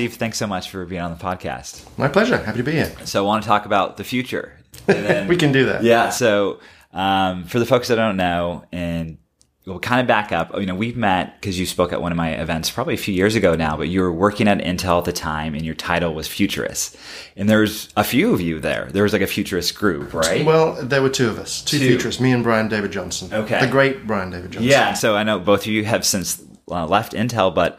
Steve, thanks so much for being on the podcast. My pleasure. Happy to be here. So I want to talk about the future. Then, we can do that. Yeah. So um, for the folks that don't know, and we'll kind of back up. You know, we've met because you spoke at one of my events probably a few years ago now, but you were working at Intel at the time and your title was futurist. And there's a few of you there. There was like a futurist group, right? Well, there were two of us, two, two. futurists, me and Brian David Johnson. Okay. The great Brian David Johnson. Yeah. So I know both of you have since uh, left Intel, but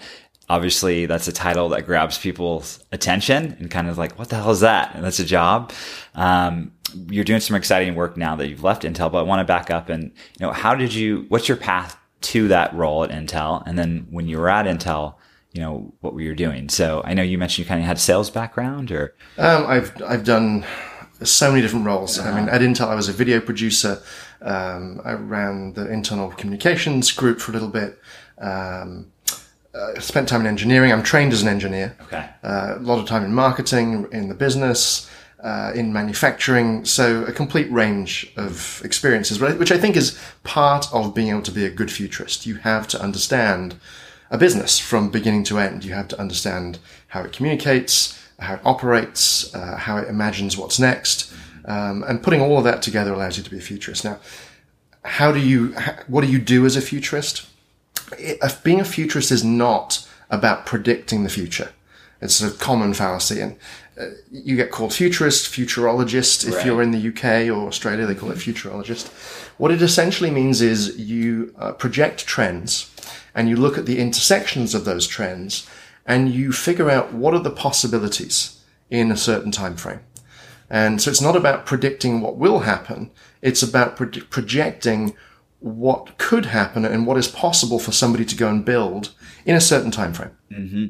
obviously that's a title that grabs people's attention and kind of like, what the hell is that? And that's a job. Um, you're doing some exciting work now that you've left Intel, but I want to back up and, you know, how did you, what's your path to that role at Intel? And then when you were at Intel, you know, what were you doing? So I know you mentioned you kind of had a sales background or. Um, I've, I've done so many different roles. Uh-huh. I mean, at Intel, I was a video producer. Um, I ran the internal communications group for a little bit. Um, uh, spent time in engineering. I'm trained as an engineer. Okay. Uh, a lot of time in marketing, in the business, uh, in manufacturing. So a complete range of experiences, which I think is part of being able to be a good futurist. You have to understand a business from beginning to end. You have to understand how it communicates, how it operates, uh, how it imagines what's next. Um, and putting all of that together allows you to be a futurist. Now, how do you, what do you do as a futurist? It, being a futurist is not about predicting the future. It's a common fallacy, and uh, you get called futurist, futurologist. If right. you're in the UK or Australia, they call it futurologist. What it essentially means is you uh, project trends, and you look at the intersections of those trends, and you figure out what are the possibilities in a certain time frame. And so it's not about predicting what will happen; it's about pro- projecting what could happen and what is possible for somebody to go and build in a certain time frame. Mm-hmm.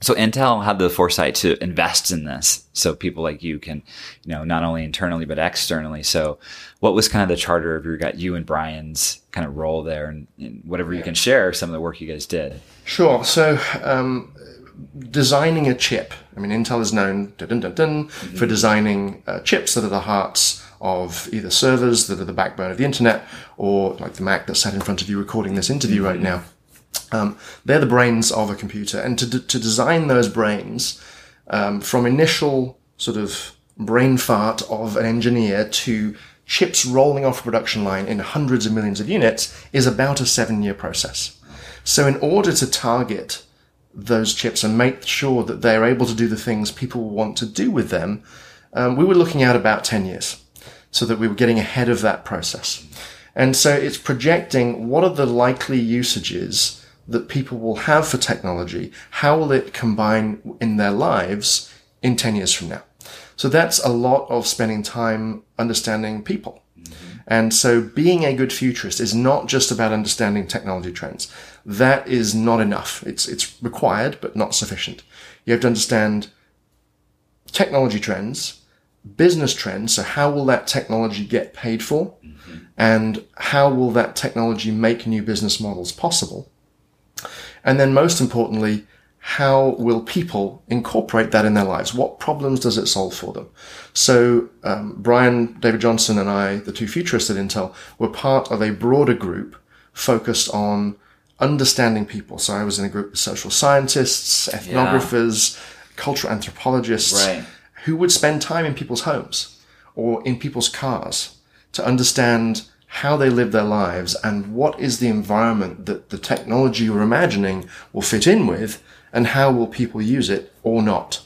So Intel had the foresight to invest in this, so people like you can, you know, not only internally but externally. So, what was kind of the charter of your got you and Brian's kind of role there, and, and whatever you can share some of the work you guys did. Sure. So, um, designing a chip. I mean, Intel is known dun, dun, dun, mm-hmm. for designing uh, chips that are the hearts of either servers that are the backbone of the internet or like the Mac that's sat in front of you recording this interview right now. Um, they're the brains of a computer. And to, to design those brains um, from initial sort of brain fart of an engineer to chips rolling off a production line in hundreds of millions of units is about a seven year process. So in order to target those chips and make sure that they're able to do the things people want to do with them, um, we were looking at about 10 years so that we were getting ahead of that process. And so it's projecting what are the likely usages that people will have for technology? How will it combine in their lives in 10 years from now? So that's a lot of spending time understanding people. Mm-hmm. And so being a good futurist is not just about understanding technology trends. That is not enough. It's, it's required, but not sufficient. You have to understand technology trends, business trends. So how will that technology get paid for? Mm-hmm. And how will that technology make new business models possible? And then most importantly, how will people incorporate that in their lives? What problems does it solve for them? So, um, Brian, David Johnson and I, the two futurists at Intel, were part of a broader group focused on understanding people. So I was in a group of social scientists, ethnographers, yeah. cultural anthropologists, right who would spend time in people's homes or in people's cars to understand how they live their lives and what is the environment that the technology you're imagining will fit in with and how will people use it or not.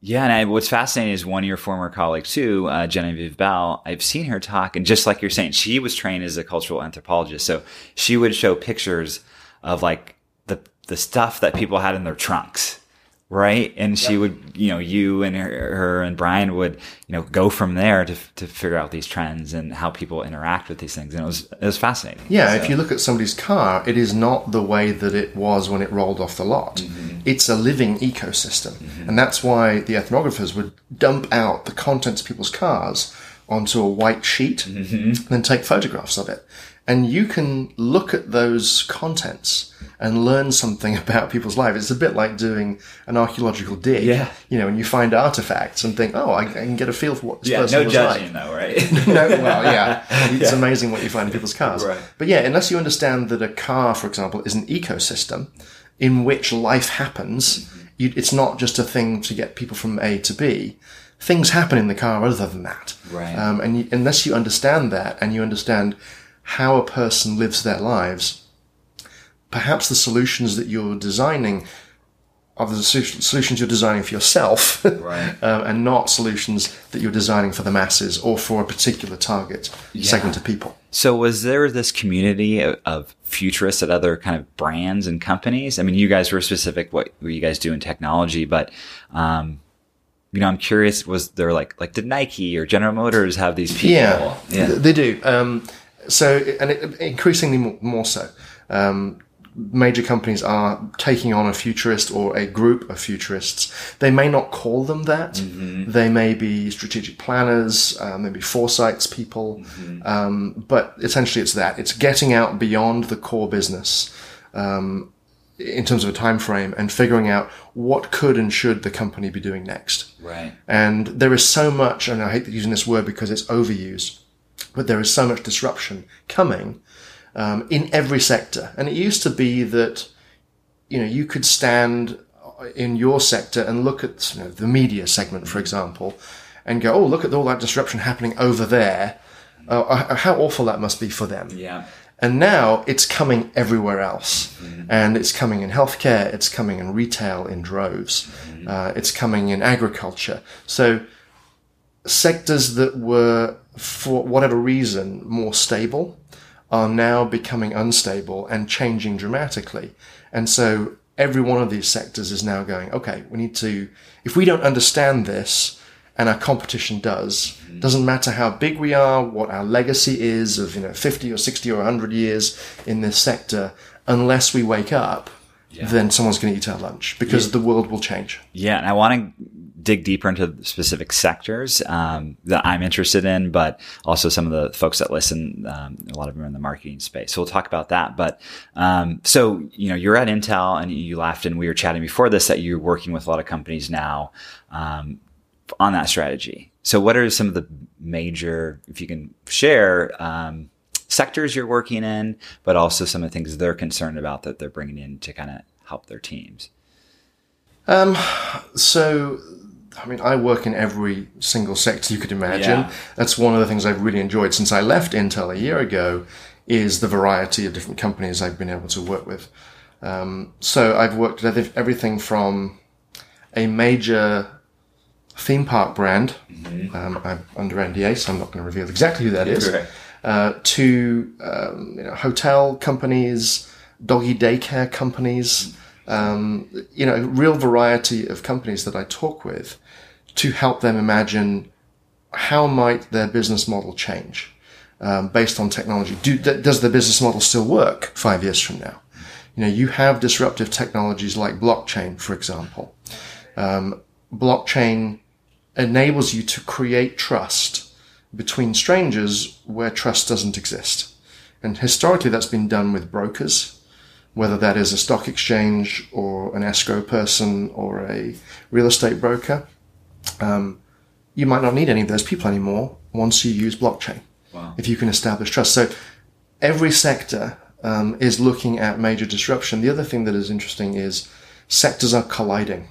Yeah, and I, what's fascinating is one of your former colleagues too, uh, Genevieve Bell. I've seen her talk, and just like you're saying, she was trained as a cultural anthropologist, so she would show pictures of like the the stuff that people had in their trunks, right? And she would, you know, you and her, her, and Brian would, you know, go from there to to figure out these trends and how people interact with these things, and it was it was fascinating. Yeah, so. if you look at somebody's car, it is not the way that it was when it rolled off the lot. Mm-hmm. It's a living ecosystem, mm-hmm. and that's why the ethnographers would dump out the contents of people's cars onto a white sheet mm-hmm. and then take photographs of it. And you can look at those contents and learn something about people's lives. It's a bit like doing an archaeological dig. Yeah. You know, and you find artifacts and think, oh, I, I can get a feel for what this yeah, person no was judging like. though, right? no, well, yeah. It's yeah. amazing what you find in people's cars. Right. But yeah, unless you understand that a car, for example, is an ecosystem in which life happens, mm-hmm. you, it's not just a thing to get people from A to B. Things happen in the car other than that. Right. Um, and you, unless you understand that and you understand how a person lives their lives, perhaps the solutions that you're designing are the solutions you're designing for yourself, Right. um, and not solutions that you're designing for the masses or for a particular target segment of people. So was there this community of, of futurists at other kind of brands and companies? I mean, you guys were specific what you guys do in technology, but um, you know, I'm curious. Was there like like did Nike or General Motors have these people? Yeah, yeah, they do. Um, so, and it, increasingly more, more so. Um, major companies are taking on a futurist or a group of futurists. They may not call them that. They may be strategic planners, uh, maybe foresights people. Um, but essentially it's that. It's getting out beyond the core business. Um, in terms of a time frame and figuring out what could and should the company be doing next. right. And there is so much, and I hate using this word because it's overused, but there is so much disruption coming um, in every sector. And it used to be that, you know, you could stand in your sector and look at you know, the media segment, for example, and go, oh, look at all that disruption happening over there. Uh, how awful that must be for them. Yeah. And now it's coming everywhere else. And it's coming in healthcare, it's coming in retail in droves, uh, it's coming in agriculture. So sectors that were, for whatever reason, more stable are now becoming unstable and changing dramatically. And so every one of these sectors is now going, okay, we need to, if we don't understand this, and our competition does. Mm-hmm. Doesn't matter how big we are, what our legacy is of, you know, 50 or 60 or 100 years in this sector, unless we wake up, then someone's going to eat our lunch because the world will change. Yeah, and I want to dig deeper into specific sectors um, that I'm interested in, but also some of the folks that listen. Um, a lot of them are in the marketing space, so we'll talk about that. But um, so you know, you're at Intel, and you laughed, and we were chatting before this that you're working with a lot of companies now um, on that strategy. So, what are some of the major, if you can share? Um, sectors you're working in, but also some of the things they're concerned about that they're bringing in to kind of help their teams. Um, so, I mean, I work in every single sector you could imagine. Yeah. That's one of the things I've really enjoyed since I left Intel a year ago is the variety of different companies I've been able to work with. Um, so I've worked at everything from a major theme park brand. Um, I'm under NDA, so I'm not going to reveal exactly who that is. Uh, to um, you know, hotel companies, doggy daycare companies, um, you know, real variety of companies that I talk with to help them imagine how might their business model change um, based on technology. Do, th- does the business model still work five years from now? You know, you have disruptive technologies like blockchain, for example. Um, blockchain enables you to create trust between strangers where trust doesn't exist. And historically, that's been done with brokers, whether that is a stock exchange or an escrow person or a real estate broker. Um, you might not need any of those people anymore once you use blockchain. Wow. If you can establish trust. So every sector um, is looking at major disruption. The other thing that is interesting is sectors are colliding.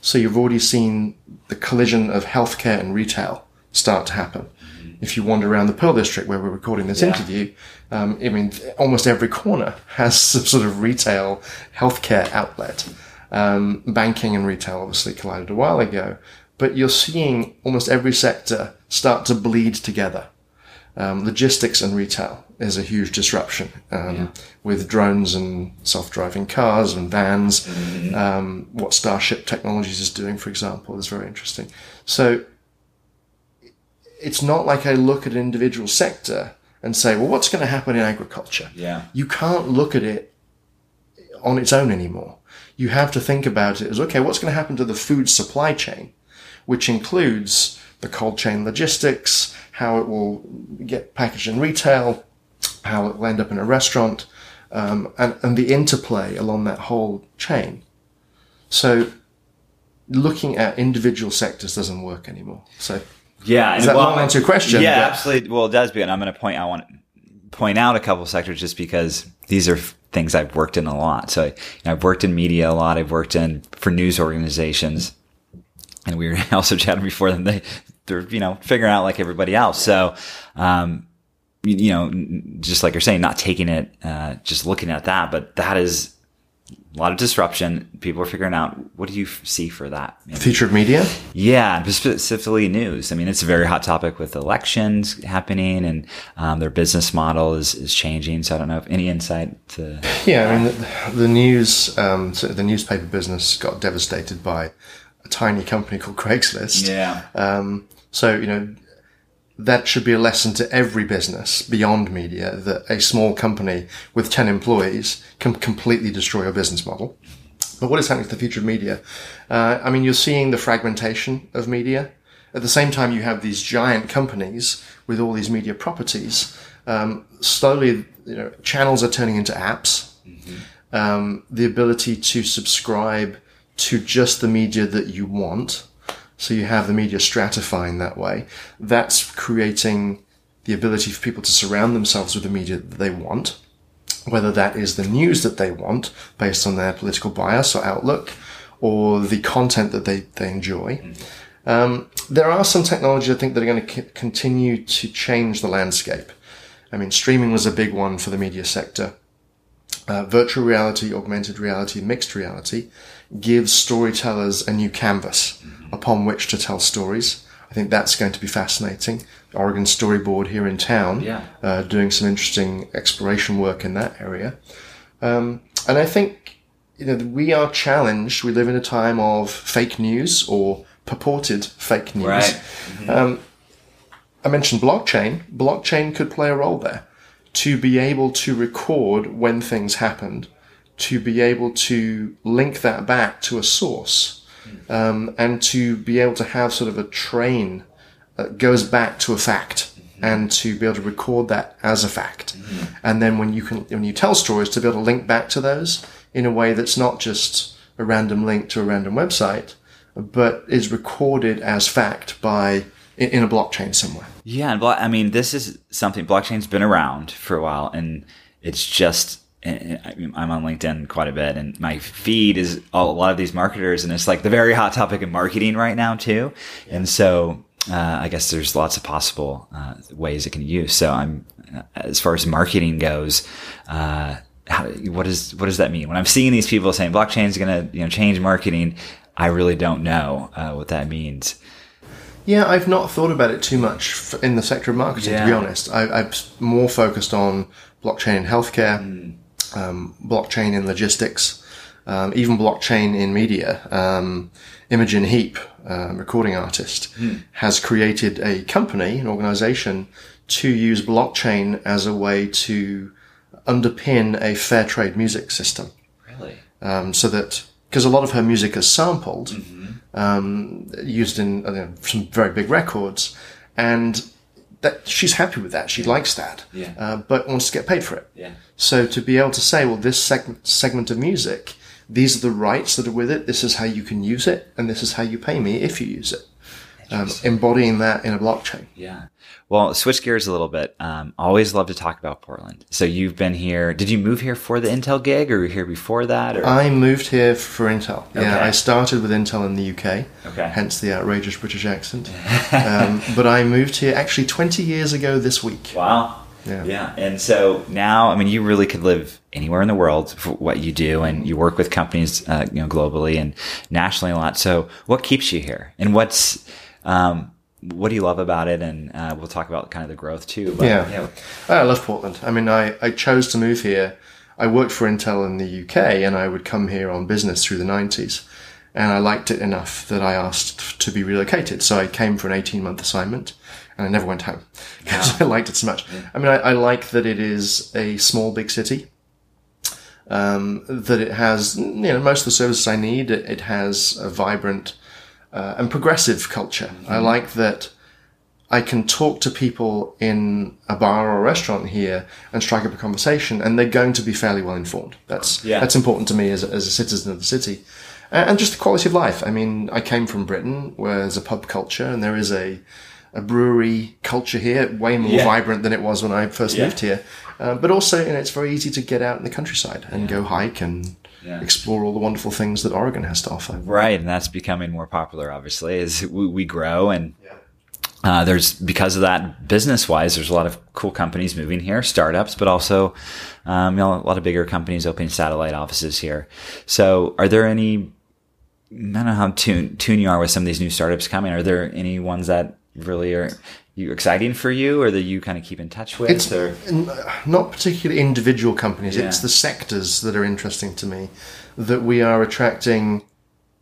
So you've already seen the collision of healthcare and retail start to happen. If you wander around the Pearl District where we're recording this Yeah. interview, um, I mean, almost every corner has some sort of retail healthcare outlet. Um, banking and retail obviously collided a while ago, but you're seeing almost every sector start to bleed together. Um, logistics and retail is a huge disruption um, with drones and self-driving cars and vans. Um, what Starship Technologies is doing, for example, is very interesting. So it's not like I look at an individual sector and say, well, what's going to happen in agriculture? Yeah. You can't look at it on its own anymore. You have to think about it as, okay, what's going to happen to the food supply chain, which includes the cold chain logistics, how it will get packaged in retail, how it will end up in a restaurant, um, and, and the interplay along that whole chain. So looking at individual sectors doesn't work anymore. So Yeah. Does that long answer question? Yeah, Yeah. absolutely. Well, it does be. And I'm going to point, I want to point out a couple sectors just because these are things I've worked in a lot. So you know, I've worked in media a lot. I've worked in for news organizations, and we were also chatting before them. They they're you know figuring out like everybody else. So um, you, you know, just like you're saying, not taking it, uh, just looking at that, but that is a lot of disruption. People are figuring out what do you see for that? Maybe? Future of media? Yeah, specifically news. I mean, it's a very hot topic with elections happening, and um, their business model is, is changing. So I don't know if any insight to. Yeah, I mean, the, the news, um, so the newspaper business got devastated by a tiny company called Craigslist. Yeah. Um, so you know, that should be a lesson to every business beyond media that a small company with 10 employees can completely destroy your business model. But what is happening to the future of media? Uh, I mean, you're seeing the fragmentation of media. At the same time, you have these giant companies with all these media properties. Um, slowly, you know, channels are turning into apps. Mm-hmm. Um, the ability to subscribe to just the media that you want so you have the media stratifying that way. That's creating the ability for people to surround themselves with the media that they want, whether that is the news that they want based on their political bias or outlook, or the content that they, they enjoy. Um, there are some technologies I think that are going to c- continue to change the landscape. I mean, streaming was a big one for the media sector. Uh, virtual reality, augmented reality, mixed reality gives storytellers a new canvas upon which to tell stories. I think that's going to be fascinating. Oregon Story Board here in town, yeah. uh, doing some interesting exploration work in that area. Um, and I think you know we are challenged. We live in a time of fake news or purported fake news. Right. Mm-hmm. Um, I mentioned blockchain. Blockchain could play a role there to be able to record when things happened, to be able to link that back to a source um, and to be able to have sort of a train that goes back to a fact mm-hmm. and to be able to record that as a fact. Mm-hmm. And then when you can, when you tell stories, to be able to link back to those in a way that's not just a random link to a random website, but is recorded as fact by in, in a blockchain somewhere. Yeah, and I mean, this is something blockchain's been around for a while, and it's just I'm on LinkedIn quite a bit, and my feed is a lot of these marketers, and it's like the very hot topic of marketing right now too. And so uh, I guess there's lots of possible uh, ways it can use. So I'm uh, as far as marketing goes. Uh, how, what does what does that mean? When I'm seeing these people saying blockchain is going to you know change marketing, I really don't know uh, what that means. Yeah, I've not thought about it too much in the sector of marketing. Yeah. To be honest, I, am more focused on blockchain in healthcare. Mm um, blockchain in logistics, um, even blockchain in media. Um, Imogen Heap, uh, recording artist, mm. has created a company, an organization, to use blockchain as a way to underpin a fair trade music system. Really? Um, so that, because a lot of her music is sampled, mm-hmm. um, used in uh, some very big records, and that she's happy with that. She yeah. likes that, yeah. uh, but wants to get paid for it. Yeah. So to be able to say, well, this segment segment of music, these are the rights that are with it. This is how you can use it, and this is how you pay me if you use it. Um, embodying that in a blockchain. Yeah. Well, switch gears a little bit. Um, always love to talk about Portland. So you've been here. Did you move here for the Intel gig, or were you here before that? Or? I moved here for Intel. Okay. Yeah, I started with Intel in the UK. Okay. Hence the outrageous British accent. um, but I moved here actually 20 years ago this week. Wow. Yeah. Yeah. And so now, I mean, you really could live anywhere in the world for what you do, and you work with companies, uh, you know, globally and nationally a lot. So, what keeps you here, and what's um, what do you love about it? And uh, we'll talk about kind of the growth too. But, yeah. yeah. I love Portland. I mean, I, I chose to move here. I worked for Intel in the UK and I would come here on business through the 90s. And I liked it enough that I asked to be relocated. So I came for an 18 month assignment and I never went home because I liked it so much. Yeah. I mean, I, I, like that it is a small, big city. Um, that it has, you know, most of the services I need. It, it has a vibrant uh, and progressive culture. Mm-hmm. I like that I can talk to people in a bar or a restaurant here and strike up a conversation, and they're going to be fairly well informed. That's yeah. that's important to me as a, as a citizen of the city, and just the quality of life. I mean, I came from Britain, where there's a pub culture and there is a a brewery culture here, way more Yeah. vibrant than it was when I first Yeah. moved here. Uh, but also, you know, it's very easy to get out in the countryside and go hike and Yeah. explore all the wonderful things that Oregon has to offer. Right, and that's becoming more popular. Obviously, as we, we grow, and uh, there's because of that, business wise, there's a lot of cool companies moving here, startups, but also um, you know, a lot of bigger companies opening satellite offices here. So, are there any? I don't know how tuned tune you are with some of these new startups coming. Are there any ones that really are you exciting for you, or that you kind of keep in touch with? It's or? not particularly individual companies. It's the sectors that are interesting to me. That we are attracting,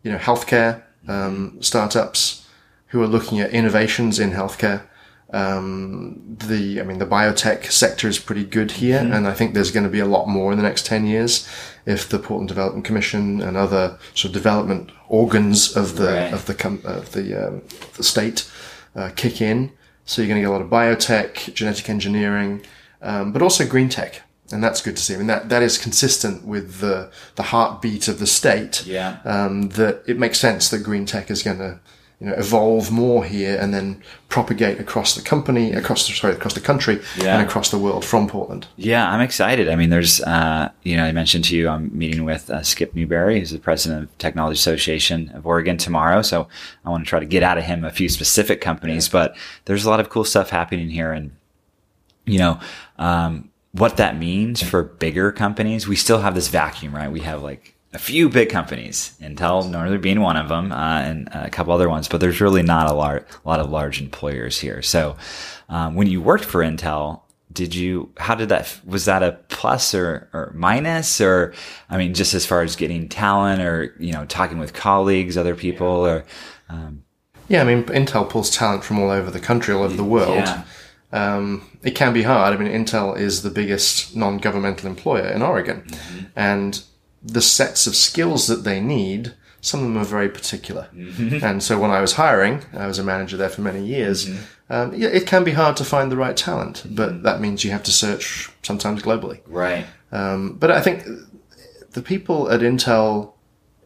you know, healthcare um, startups who are looking at innovations in healthcare. Um, the, I mean, the biotech sector is pretty good here, and I think there's going to be a lot more in the next ten years if the Portland Development Commission and other sort of development organs of the Right. of the com- of the um, the state uh, kick in. So you're going to get a lot of biotech, genetic engineering, um, but also green tech, and that's good to see. I mean that that is consistent with the the heartbeat of the state. Yeah. Um, that it makes sense that green tech is going to you know evolve more here and then propagate across the company, across the sorry across the country, Yeah. and across the world from Portland. Yeah, I'm excited. I mean, there's, uh, you know, I mentioned to you, I'm meeting with uh, Skip Newberry, who's the president of Technology Association of Oregon tomorrow. So I want to try to get out of him a few specific companies, but there's a lot of cool stuff happening here. And, you know, um, what that means for bigger companies, we still have this vacuum, right? We have like a few big companies, Intel, Northern being one of them, uh, and a couple other ones, but there's really not a, lar- a lot of large employers here. So, um, when you worked for Intel, did you, how did that, was that a plus or, or minus? Or, I mean, just as far as getting talent or, you know, talking with colleagues, other people or, um, Yeah, I mean Intel pulls talent from all over the country, all over the world. yeah. um, it can be hard. I mean, Intel is the biggest non-governmental employer in Oregon, and the sets of skills that they need, some of them are very particular. And so, when I was hiring, I was a manager there for many years. Um, yeah, it can be hard to find the right talent, but that means you have to search sometimes globally. Right. Um, but I think the people at Intel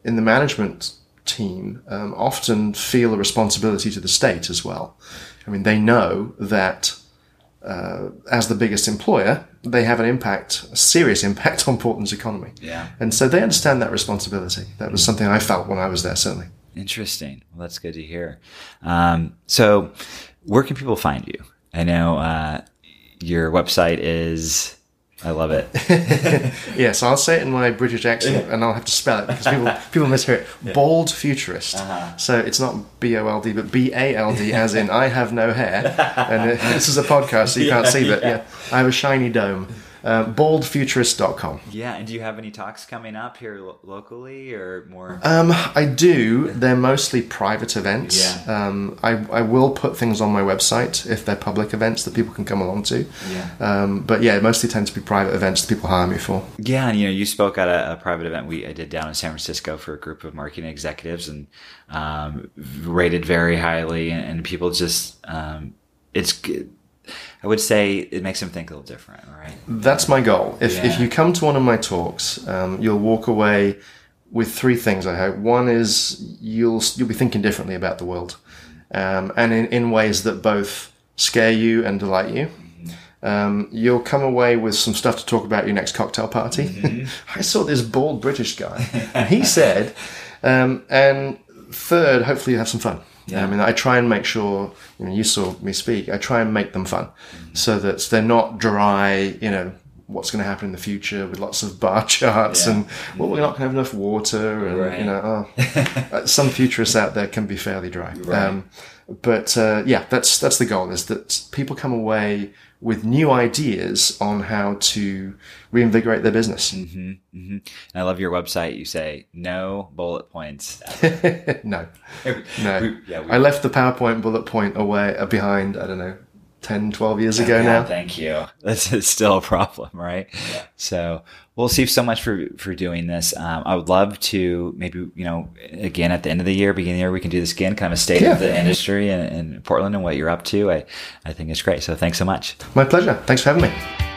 in the management team um, often feel a responsibility to the state as well. I mean, they know that uh, as the biggest employer, they have an impact, a serious impact on Portland's economy. Yeah. And so they understand that responsibility. That was something I felt when I was there, certainly. Interesting. Well, that's good to hear. Um, so, where can people find you? I know uh, your website is. I love it. Yes, I'll say it in my British accent, and I'll have to spell it because people people mishear it. Bald futurist. So it's not B O L D, but B A L D, as in I have no hair. And uh, this is a podcast, so you can't see, but yeah. yeah, I have a shiny dome. Uh, baldfuturist.com. yeah, and do you have any talks coming up here lo- locally or more? Um, I do. They're mostly private events. Yeah. Um, I, I will put things on my website if they're public events that people can come along to. Yeah. Um, but yeah, it mostly tend to be private events that people hire me for. Yeah, and you know, you spoke at a, a private event we I did down in San Francisco for a group of marketing executives, and um, rated very highly, and, and people just um, it's. g- I would say it makes them think a little different, right? That's my goal. If, Yeah. if you come to one of my talks, um, you'll walk away with three things. I hope. One is you'll you'll be thinking differently about the world, um, and in, in ways that both scare you and delight you. Um, you'll come away with some stuff to talk about your next cocktail party. I saw this bald British guy, and he said, um, and third, hopefully you have some fun. Yeah. I mean, I try and make sure, you know, you saw me speak, I try and make them fun so that they're not dry, you know, what's going to happen in the future with lots of bar charts Yeah. and, well, we're not going to have enough water and, Right. you know, oh, uh, some futurists out there can be fairly dry. Right. Um, but, uh, yeah, that's, that's the goal is that people come away with new ideas on how to reinvigorate their business. hmm And I love your website. You say no bullet points. no, no. no. yeah, we- I left the PowerPoint bullet point away uh, behind, I don't know, 10, 12 years ago Yeah, now. Thank you. That's it's still a problem, right? So, well, Steve, so much for for doing this. Um, I would love to maybe you know again at the end of the year, beginning of the year, we can do this again, kind of a state Yeah. of the industry in, in Portland and what you're up to. I I think it's great. So, thanks so much. My pleasure. Thanks for having me.